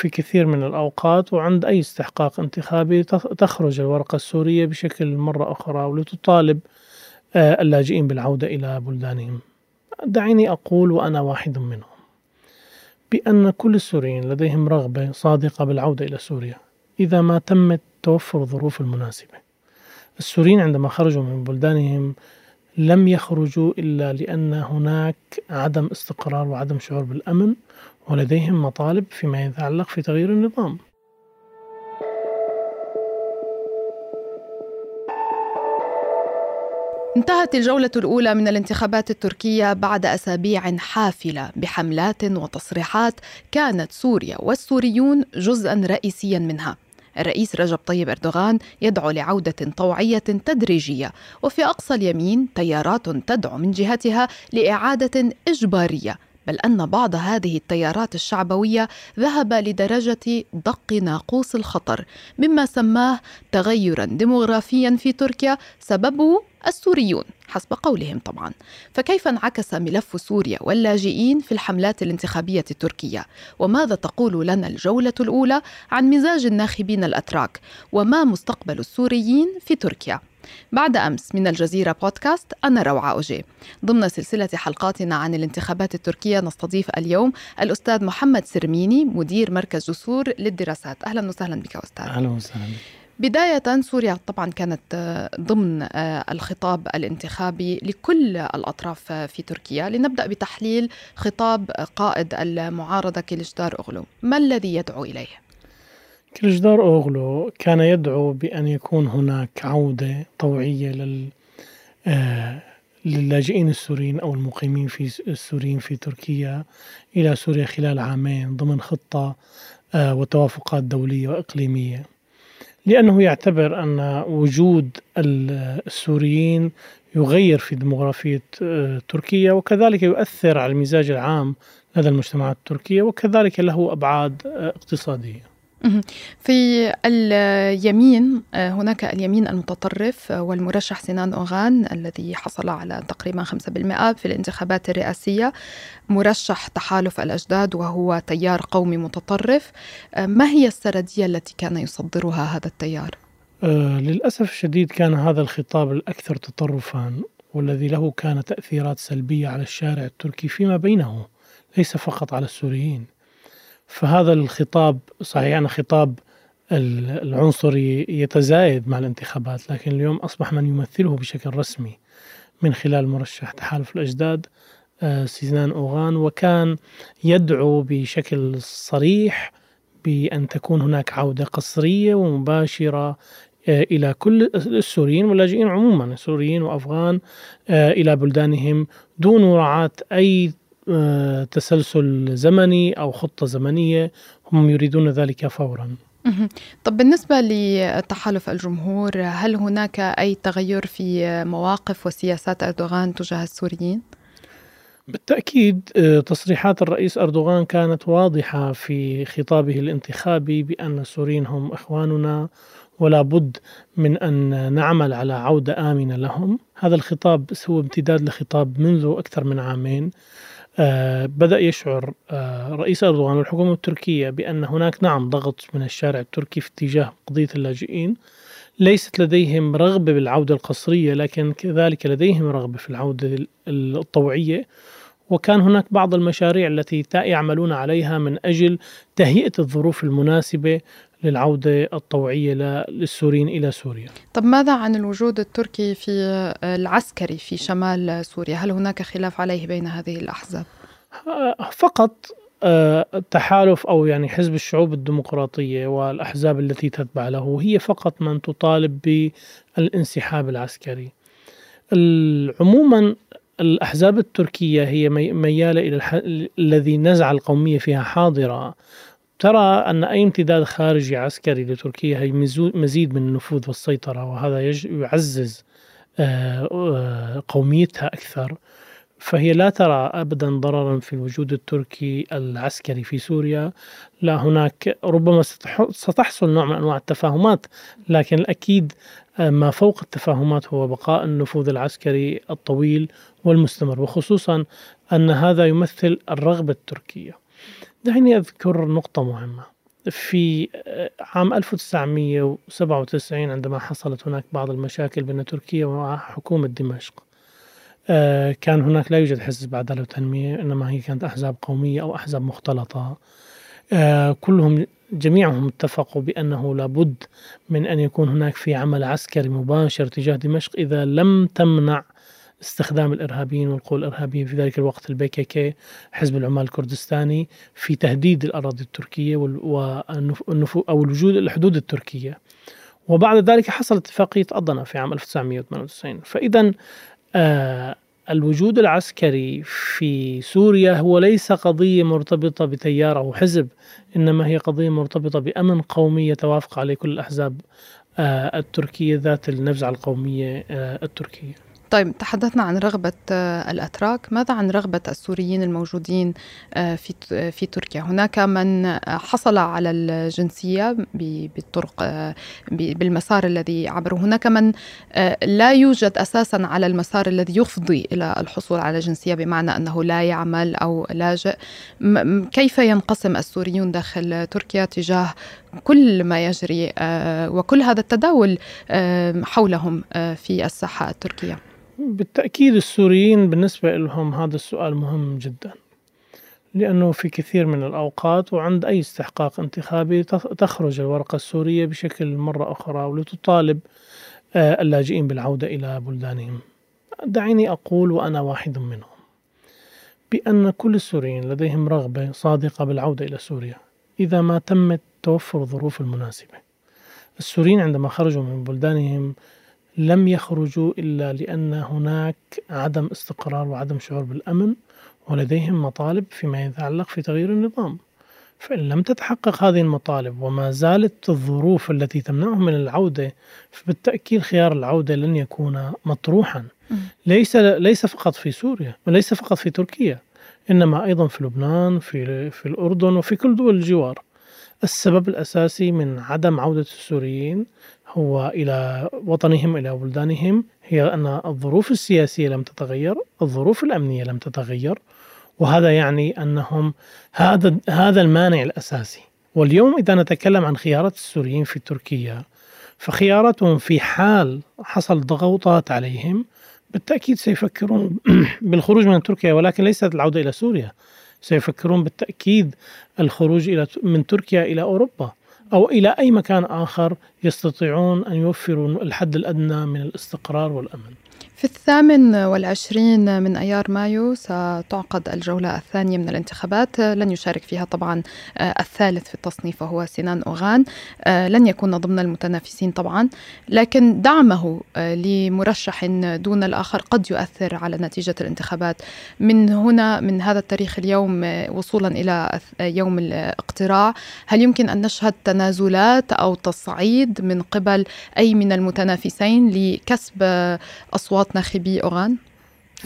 في كثير من الأوقات وعند أي استحقاق انتخابي تخرج الورقة السورية بشكل مرة أخرى ولتطالب آه، اللاجئين بالعودة إلى بلدانهم. دعيني أقول وأنا واحد منهم بأن كل السوريين لديهم رغبة صادقة بالعودة إلى سوريا إذا ما تمت توفر الظروف المناسبة. السوريين عندما خرجوا من بلدانهم لم يخرجوا إلا لأن هناك عدم استقرار وعدم شعور بالأمن ولديهم مطالب فيما يتعلق في تغيير النظام. انتهت الجولة الأولى من الانتخابات التركية بعد أسابيع حافلة بحملات وتصريحات كانت سوريا والسوريون جزءا رئيسيا منها. الرئيس رجب طيب إردوغان يدعو لعودة طوعية تدريجية وفي أقصى اليمين تيارات تدعو من جهتها لإعادة إجبارية بل أن بعض هذه التيارات الشعبوية ذهب لدرجة دق ناقوس الخطر مما سماه تغيرا ديموغرافيا في تركيا سببه السوريون. حسب قولهم طبعا. فكيف انعكس ملف سوريا واللاجئين في الحملات الانتخابية التركية؟ وماذا تقول لنا الجولة الأولى عن مزاج الناخبين الأتراك؟ وما مستقبل السوريين في تركيا؟ بعد أمس من الجزيرة بودكاست أنا روعة أوجي. ضمن سلسلة حلقاتنا عن الانتخابات التركية نستضيف اليوم الأستاذ محمد سرميني مدير مركز جسور للدراسات. أهلا وسهلا بك أستاذ. أهلا وسهلا بك. بداية سوريا طبعا كانت آه، ضمن آه، الخطاب الانتخابي لكل الأطراف في تركيا. لنبدأ بتحليل خطاب قائد المعارضة كيلشدار أغلو ما الذي يدعو إليه؟ كيلشدار أوغلو كان يدعو بأن يكون هناك عودة طوعية لل آه، للاجئين السوريين أو المقيمين في السوريين في تركيا إلى سوريا خلال عامين ضمن خطة وتوافقات دولية وإقليمية. لأنه يعتبر أن وجود السوريين يغير في ديموغرافية آه، تركيا وكذلك يؤثر على المزاج العام لدى المجتمعات التركية وكذلك له أبعاد آه، اقتصادية. في اليمين آه، هناك اليمين المتطرف آه، والمرشح سنان أوغان الذي حصل على تقريبا 5% في الانتخابات الرئاسية مرشح تحالف الأجداد وهو تيار قومي متطرف. آه، ما هي السردية التي كان يصدرها هذا التيار؟ للأسف الشديد كان هذا الخطاب الأكثر تطرفا والذي له كان تأثيرات سلبية على الشارع التركي فيما بينه ليس فقط على السوريين. فهذا الخطاب صحيح أن خطاب العنصري يتزايد مع الانتخابات لكن اليوم أصبح من يمثله بشكل رسمي من خلال مرشح تحالف الأجداد آه، سيزنان أوغان وكان يدعو بشكل صريح بأن تكون هناك عودة قصرية ومباشرة آه، إلى كل السوريين واللاجئين عموما سوريين وأفغان آه، إلى بلدانهم دون مراعاة أي تسلسل زمني أو خطة زمنية هم يريدون ذلك فورا. طب بالنسبة لتحالف الجمهور هل هناك أي تغير في مواقف وسياسات أردوغان تجاه السوريين؟ بالتأكيد آه، تصريحات الرئيس أردوغان كانت واضحة في خطابه الانتخابي بأن السوريين هم إخواننا ولا بد من أن نعمل على عودة آمنة لهم. هذا الخطاب هو امتداد لخطاب منذ أكثر من عامين. آه، بدأ يشعر آه، رئيس أردوغان والحكومة التركية بأن هناك نعم ضغط من الشارع التركي في اتجاه قضية اللاجئين. ليست لديهم رغبة بالعودة القصرية لكن كذلك لديهم رغبة في العودة الطوعية وكان هناك بعض المشاريع التي يعملون عليها من أجل تهيئة الظروف المناسبة للعودة الطوعية للسوريين إلى سوريا. طب ماذا عن الوجود التركي في العسكري في شمال سوريا؟ هل هناك خلاف عليه بين هذه الأحزاب؟ فقط التحالف آه، أو يعني حزب الشعوب الديمقراطية والأحزاب التي تتبع له هي فقط من تطالب بالانسحاب العسكري. عموما الأحزاب التركية هي ميالة إلى الح... الذي نزع القومية فيها حاضرة. ترى أن أي امتداد خارجي عسكري لتركيا هي مزيد من النفوذ والسيطرة وهذا يعزز آه، آه، قوميتها أكثر. فهي لا ترى ابدا ضررا في الوجود التركي العسكري في سوريا. لا هناك ربما ستحصل نوع من أنواع التفاهمات لكن الأكيد ما فوق التفاهمات هو بقاء النفوذ العسكري الطويل والمستمر وخصوصا أن هذا يمثل الرغبة التركية. دعني أذكر نقطة مهمة. في عام 1997 عندما حصلت هناك بعض المشاكل بين تركيا وحكومة دمشق كان هناك لا يوجد حزب عدالة وتنمية إنما هي كانت أحزاب قومية أو أحزاب مختلطة. كلهم جميعهم اتفقوا بأنه لابد من أن يكون هناك في عمل عسكري مباشر تجاه دمشق إذا لم تمنع استخدام الإرهابيين والقوى الارهابيه في ذلك الوقت ال PKK حزب العمال الكردستاني في تهديد الأراضي التركية والنفو أو الوجود الحدود التركية. وبعد ذلك حصل اتفاقية اضنا في عام 1998 فاذا آه الوجود العسكري في سوريا هو ليس قضية مرتبطة بتيار أو حزب إنما هي قضية مرتبطة بأمن قومي يتوافق عليه كل الأحزاب آه التركية ذات النزعة القومية آه التركية. طيب تحدثنا عن رغبة آه، الأتراك. ماذا عن رغبة السوريين الموجودين آه، في في تركيا؟ هناك من آه، حصل على الجنسية بالطرق بالمسار الذي عبره. هناك من لا يوجد أساسا على المسار الذي يفضي إلى الحصول على جنسية بمعنى أنه لا يعمل أو لاجئ كيف ينقسم السوريون داخل تركيا تجاه كل ما يجري وكل هذا التداول حولهم في الساحة التركية؟ بالتأكيد السوريين بالنسبة لهم هذا السؤال مهم جدا لأنه في كثير من الأوقات وعند أي استحقاق انتخابي تخرج الورقة السورية بشكل مرة أخرى ولتطالب آه، اللاجئين بالعودة إلى بلدانهم. دعيني أقول وأنا واحد منهم بأن كل السوريين لديهم رغبة صادقة بالعودة إلى سوريا إذا ما تمت توفر الظروف المناسبة. السوريين عندما خرجوا من بلدانهم لم يخرجوا إلا لأن هناك عدم استقرار وعدم شعور بالأمن ولديهم مطالب فيما يتعلق في تغيير النظام. فإن لم تتحقق هذه المطالب وما زالت الظروف التي تمنعهم من العودة فبالتأكيد خيار العودة لن يكون مطروحا. ليس ليس فقط في سوريا وليس فقط في تركيا إنما أيضا في لبنان في في الأردن وفي كل دول الجوار. السبب الأساسي من عدم عودة السوريين هو إلى وطنهم إلى بلدانهم هي أن الظروف السياسية لم تتغير الظروف الأمنية لم تتغير وهذا يعني أنهم هذا هذا المانع الأساسي. واليوم إذا نتكلم عن خيارات السوريين في تركيا فخياراتهم في حال حصل ضغوطات عليهم بالتأكيد سيفكرون بالخروج من تركيا ولكن ليست العودة إلى سوريا. سيفكرون بالتأكيد الخروج إلى من تركيا إلى أوروبا أو إلى أي مكان آخر يستطيعون أن يوفروا الحد الأدنى من الاستقرار والأمن. في الثامن والعشرين من أيار مايو ستعقد الجولة الثانية من الانتخابات. لن يشارك فيها طبعا آه، الثالث في التصنيف وهو سنان أوغان. آه، لن يكون ضمن المتنافسين طبعا. لكن دعمه آه، لمرشح دون الآخر قد يؤثر على نتيجة الانتخابات. من هنا من هذا التاريخ اليوم وصولا إلى يوم الاقتراع هل يمكن أن نشهد تنازلات أو تصعيد من قبل أي من المتنافسين لكسب أصوات ناخبي أوغان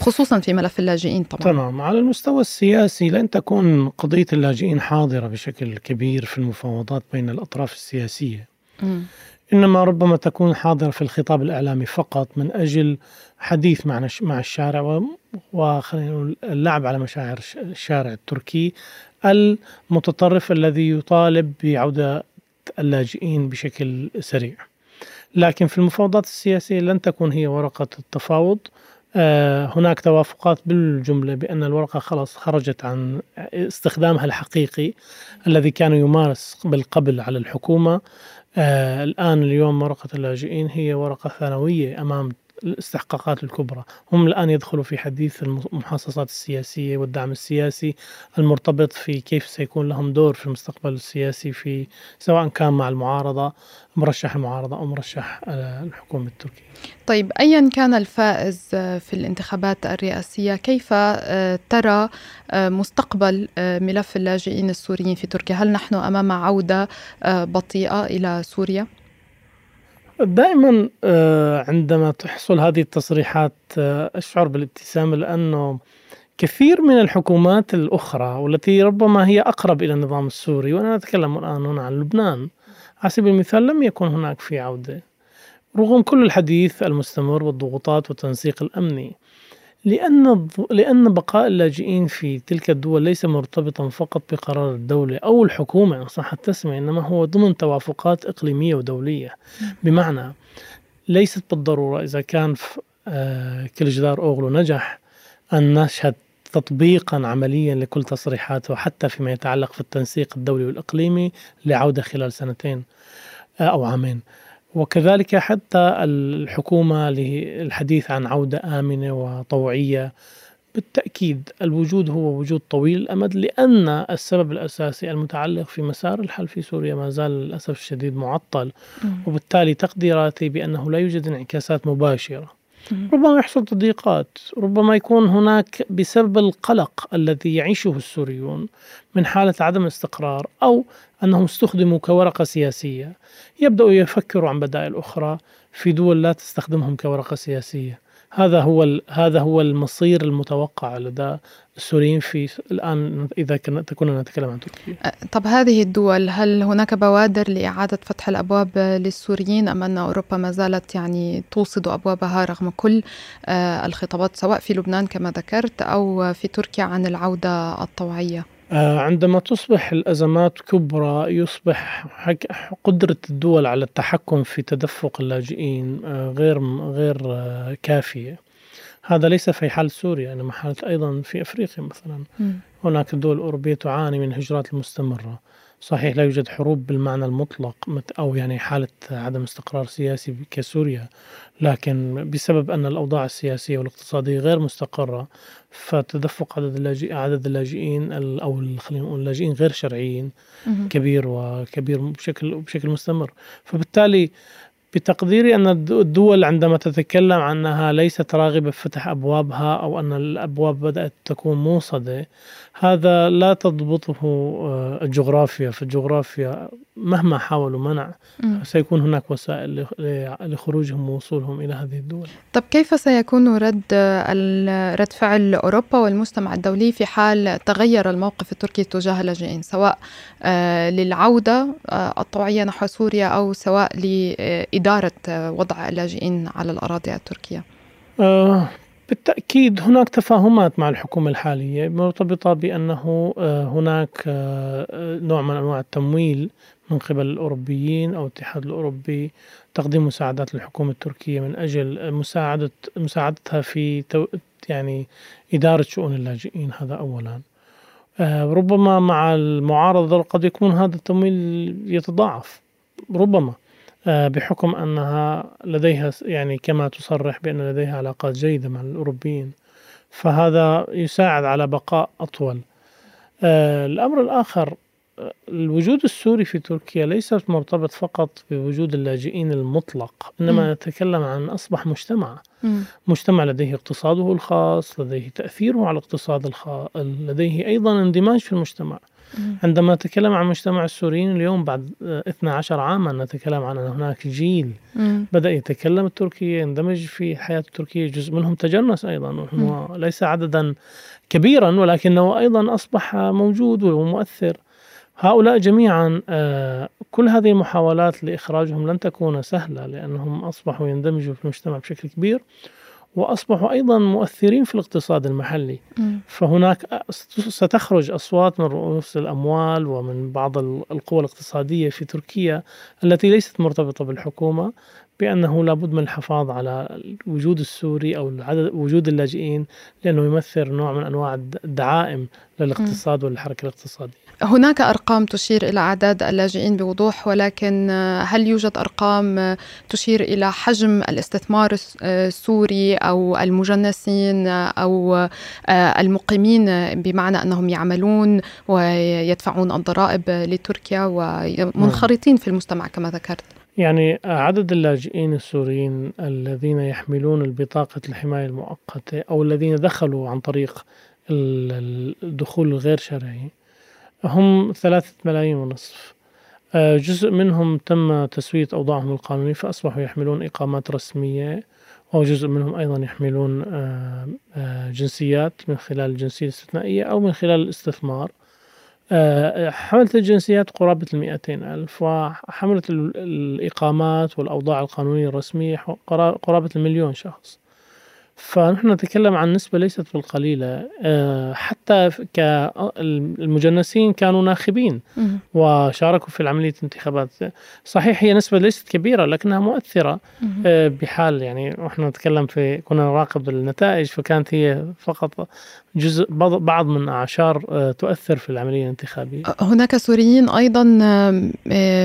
خصوصا في ملف اللاجئين طبعا تمام على المستوى السياسي لن تكون قضية اللاجئين حاضرة بشكل كبير في المفاوضات بين الأطراف السياسية م. إنما ربما تكون حاضرة في الخطاب الإعلامي فقط من أجل حديث مع مع الشارع وخلينا اللعب على مشاعر الشارع التركي المتطرف الذي يطالب بعودة اللاجئين بشكل سريع. لكن في المفاوضات السياسية لن تكون هي ورقة التفاوض. آه، هناك توافقات بالجملة بأن الورقة خلاص خرجت عن استخدامها الحقيقي الذي كان يمارس بالقبل على الحكومة. آه، الآن اليوم ورقة اللاجئين هي ورقة ثانوية أمام الاستحقاقات الكبرى. هم الآن يدخلوا في حديث المحاصصات السياسية والدعم السياسي المرتبط في كيف سيكون لهم دور في المستقبل السياسي في سواء كان مع المعارضة مرشح المعارضة أو مرشح آه، الحكومة التركية. طيب أيا كان الفائز آه، في الانتخابات الرئاسية كيف آه، ترى مستقبل ملف اللاجئين السوريين في تركيا؟ هل نحن أمام عودة بطيئة إلى سوريا؟ دائما آه، عندما تحصل هذه التصريحات آه، أشعر بالابتسامه لأنه كثير من الحكومات الأخرى والتي ربما هي أقرب إلى النظام السوري وأنا أتكلم الآن هنا عن لبنان على سبيل المثال لم يكن هناك في عودة رغم كل الحديث المستمر والضغوطات والتنسيق الأمني. لأن لأن بقاء اللاجئين في تلك الدول ليس مرتبطا فقط بقرار الدولة أو الحكومة إن صح التسمية إنما هو ضمن توافقات إقليمية ودولية. بمعنى ليست بالضرورة إذا كان آه، كل جدار أوغلو نجح أن نشهد تطبيقا عمليا لكل تصريحاته حتى فيما يتعلق في التنسيق الدولي والإقليمي لعودة خلال سنتين آه، أو عامين. وكذلك حتى الحكومة للحديث عن عودة آمنة وطوعية بالتأكيد الوجود هو وجود طويل الأمد لأن السبب الأساسي المتعلق في مسار الحل في سوريا ما زال للأسف الشديد معطل. وبالتالي تقديراتي بأنه لا يوجد انعكاسات مباشرة. ربما يحصل تضييقات ربما يكون هناك بسبب القلق الذي يعيشه السوريون من حالة عدم استقرار أو أنهم استخدموا كورقة سياسية. يبدأوا يفكروا عن بدائل أخرى في دول لا تستخدمهم كورقة سياسية. هذا هو هذا هو المصير المتوقع لدى السوريين في الآن إذا كنا نتكلم عن تركيا. طب هذه الدول هل هناك بوادر لإعادة فتح الأبواب للسوريين أم أن أوروبا ما زالت يعني توصد أبوابها رغم كل الخطابات سواء في لبنان كما ذكرت أو في تركيا عن العودة الطوعية؟ عندما تصبح الأزمات كبرى يصبح قدرة الدول على التحكم في تدفق اللاجئين غير غير كافية. هذا ليس في حال سوريا إنما حالة أيضا في أفريقيا مثلا. هناك دول أوروبية تعاني من الهجرات المستمرة صحيح لا يوجد حروب بالمعنى المطلق أو يعني حالة عدم استقرار سياسي كسوريا لكن بسبب أن الأوضاع السياسية والاقتصادية غير مستقرة فتدفق عدد اللاجئين عدد اللاجئين أو خلينا نقول اللاجئين غير شرعيين كبير وكبير بشكل بشكل مستمر. فبالتالي بتقديري أن الدول عندما تتكلم عنها ليست راغبة في فتح أبوابها أو أن الأبواب بدأت تكون موصدة هذا لا تضبطه آه، الجغرافيا. فالجغرافيا مهما حاولوا منع سيكون هناك وسائل لخروجهم ووصولهم إلى هذه الدول. طب كيف سيكون رد رد فعل أوروبا والمجتمع الدولي في حال تغير الموقف التركي تجاه اللاجئين سواء آه، للعودة آه، الطوعية نحو سوريا أو سواء لإدارة وضع اللاجئين على الأراضي التركية؟ بالتأكيد هناك تفاهمات مع الحكومة الحالية مرتبطة بأنه آه، هناك آه، نوع من أنواع التمويل من قبل الأوروبيين أو الاتحاد الأوروبي تقديم مساعدات للحكومة التركية من أجل مساعدة مساعدتها في يعني إدارة شؤون اللاجئين هذا أولا. آه، ربما مع المعارضة قد يكون هذا التمويل يتضاعف ربما. آه، بحكم أنها لديها يعني كما تصرح بأن لديها علاقات جيدة مع الأوروبيين فهذا يساعد على بقاء أطول. آه، الأمر الآخر الوجود السوري في تركيا ليس مرتبط فقط بوجود اللاجئين المطلق إنما نتكلم عن أصبح مجتمع. مجتمع لديه اقتصاده الخاص لديه تأثيره على الاقتصاد الخاص لديه أيضا اندماج في المجتمع. عندما نتكلم عن مجتمع السوريين اليوم بعد 12 عاما نتكلم عن أن هناك جيل بدأ يتكلم التركية يندمج في الحياة التركية جزء منهم تجنس أيضا ليس عددا كبيرا ولكنه أيضا أصبح موجود ومؤثر. هؤلاء جميعا آه، كل هذه المحاولات لإخراجهم لن تكون سهلة لأنهم أصبحوا يندمجوا في المجتمع بشكل كبير. وأصبحوا أيضا مؤثرين في الاقتصاد المحلي م. فهناك ستخرج أصوات من رؤوس الأموال ومن بعض القوى الاقتصادية في تركيا التي ليست مرتبطة بالحكومة بأنه لابد من الحفاظ على الوجود السوري أو عدد وجود اللاجئين لأنه يمثل نوع من أنواع الدعائم للاقتصاد والحركة الاقتصادية. هناك أرقام تشير إلى أعداد اللاجئين بوضوح ولكن هل يوجد أرقام تشير إلى حجم الاستثمار السوري أو المجنسين أو المقيمين بمعنى أنهم يعملون ويدفعون الضرائب لتركيا ومنخرطين في المجتمع كما ذكرت؟ يعني عدد اللاجئين السوريين الذين يحملون البطاقة الحماية المؤقتة أو الذين دخلوا عن طريق الدخول الغير شرعي هم ثلاثة ملايين ونصف. آه، جزء منهم تم تسوية أوضاعهم القانونية فأصبحوا يحملون إقامات رسمية وجزء منهم أيضا يحملون آه، آه، جنسيات من خلال الجنسية الاستثنائية أو من خلال الاستثمار. حملة الجنسيات قرابة المئتين ألف وحملة الإقامات والأوضاع القانونية الرسمية قرابة المليون شخص. فنحن نتكلم عن نسبة ليست بالقليلة آه، حتى المجنسين كانوا ناخبين وشاركوا في عملية الانتخابات صحيح هي نسبة ليست كبيرة لكنها مؤثرة آه، بحال يعني نحن نتكلم في كنا نراقب النتائج فكانت هي فقط جزء بعض من أعشار آه، تؤثر في العملية الانتخابية. هناك سوريين أيضا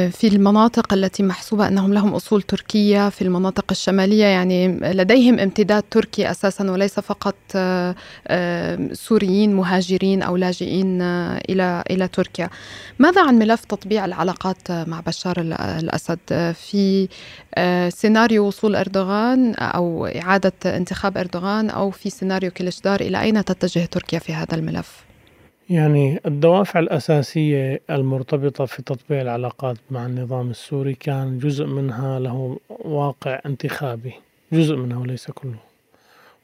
في المناطق التي محسوبة أنهم لهم أصول تركية في المناطق الشمالية يعني لديهم امتداد تركي أساسا وليس فقط آه، آه، سوريين مهاجرين أو لاجئين آه، إلى إلى تركيا. ماذا عن ملف تطبيع العلاقات مع بشار الأسد؟ في سيناريو وصول أردوغان أو إعادة انتخاب أردوغان أو في سيناريو كليشدار إلى أين تتجه تركيا في هذا الملف؟ يعني الدوافع الأساسية المرتبطة في تطبيع العلاقات مع النظام السوري كان جزء منها له واقع انتخابي جزء منه وليس كله.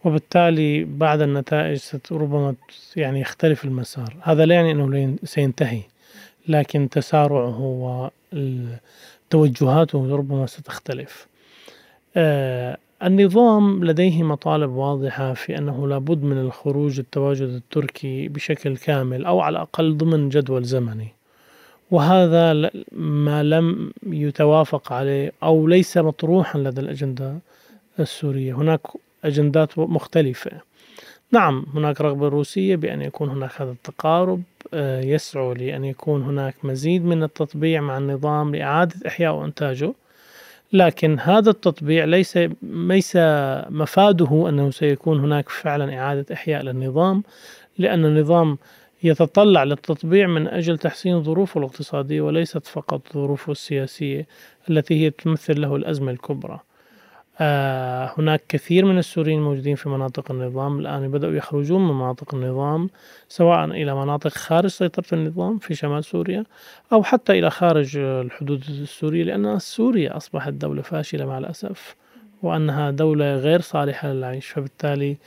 وبالتالي بعد النتائج ربما يعني يختلف المسار. هذا لا يعني أنه سينتهي لكن تسارعه وتوجهاته ربما ستختلف. آه النظام لديه مطالب واضحة في أنه لابد من الخروج التواجد التركي بشكل كامل أو على الأقل ضمن جدول زمني. وهذا ما لم يتوافق عليه أو ليس مطروحا لدى الأجندة السورية. هناك أجندات مختلفة. نعم هناك رغبة روسية بأن يكون هناك هذا التقارب آه، يسعى لأن يكون هناك مزيد من التطبيع مع النظام لإعادة إحياء وإنتاجه. لكن هذا التطبيع ليس ليس مفاده أنه سيكون هناك فعلا إعادة إحياء للنظام لأن النظام يتطلع للتطبيع من أجل تحسين ظروفه الاقتصادية وليست فقط ظروفه السياسية التي هي تمثل له الأزمة الكبرى. آه هناك كثير من السوريين موجودين في مناطق النظام. الآن بدأوا يخرجون من مناطق النظام سواء إلى مناطق خارج سيطرة النظام في شمال سوريا أو حتى إلى خارج الحدود السورية لأن سوريا أصبحت دولة فاشلة مع الأسف وأنها دولة غير صالحة للعيش. فبالتالي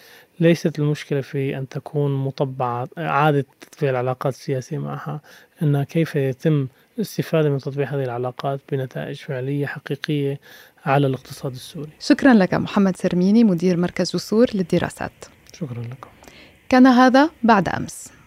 ليست المشكلة في أن تكون مطبعة إعادة تطبيع العلاقات السياسية معها أنها كيف يتم الاستفادة من تطبيق هذه العلاقات بنتائج فعلية حقيقية على الاقتصاد السوري. شكرا لك محمد سرميني مدير مركز جسور للدراسات. شكرا لكم. كان هذا بعد أمس.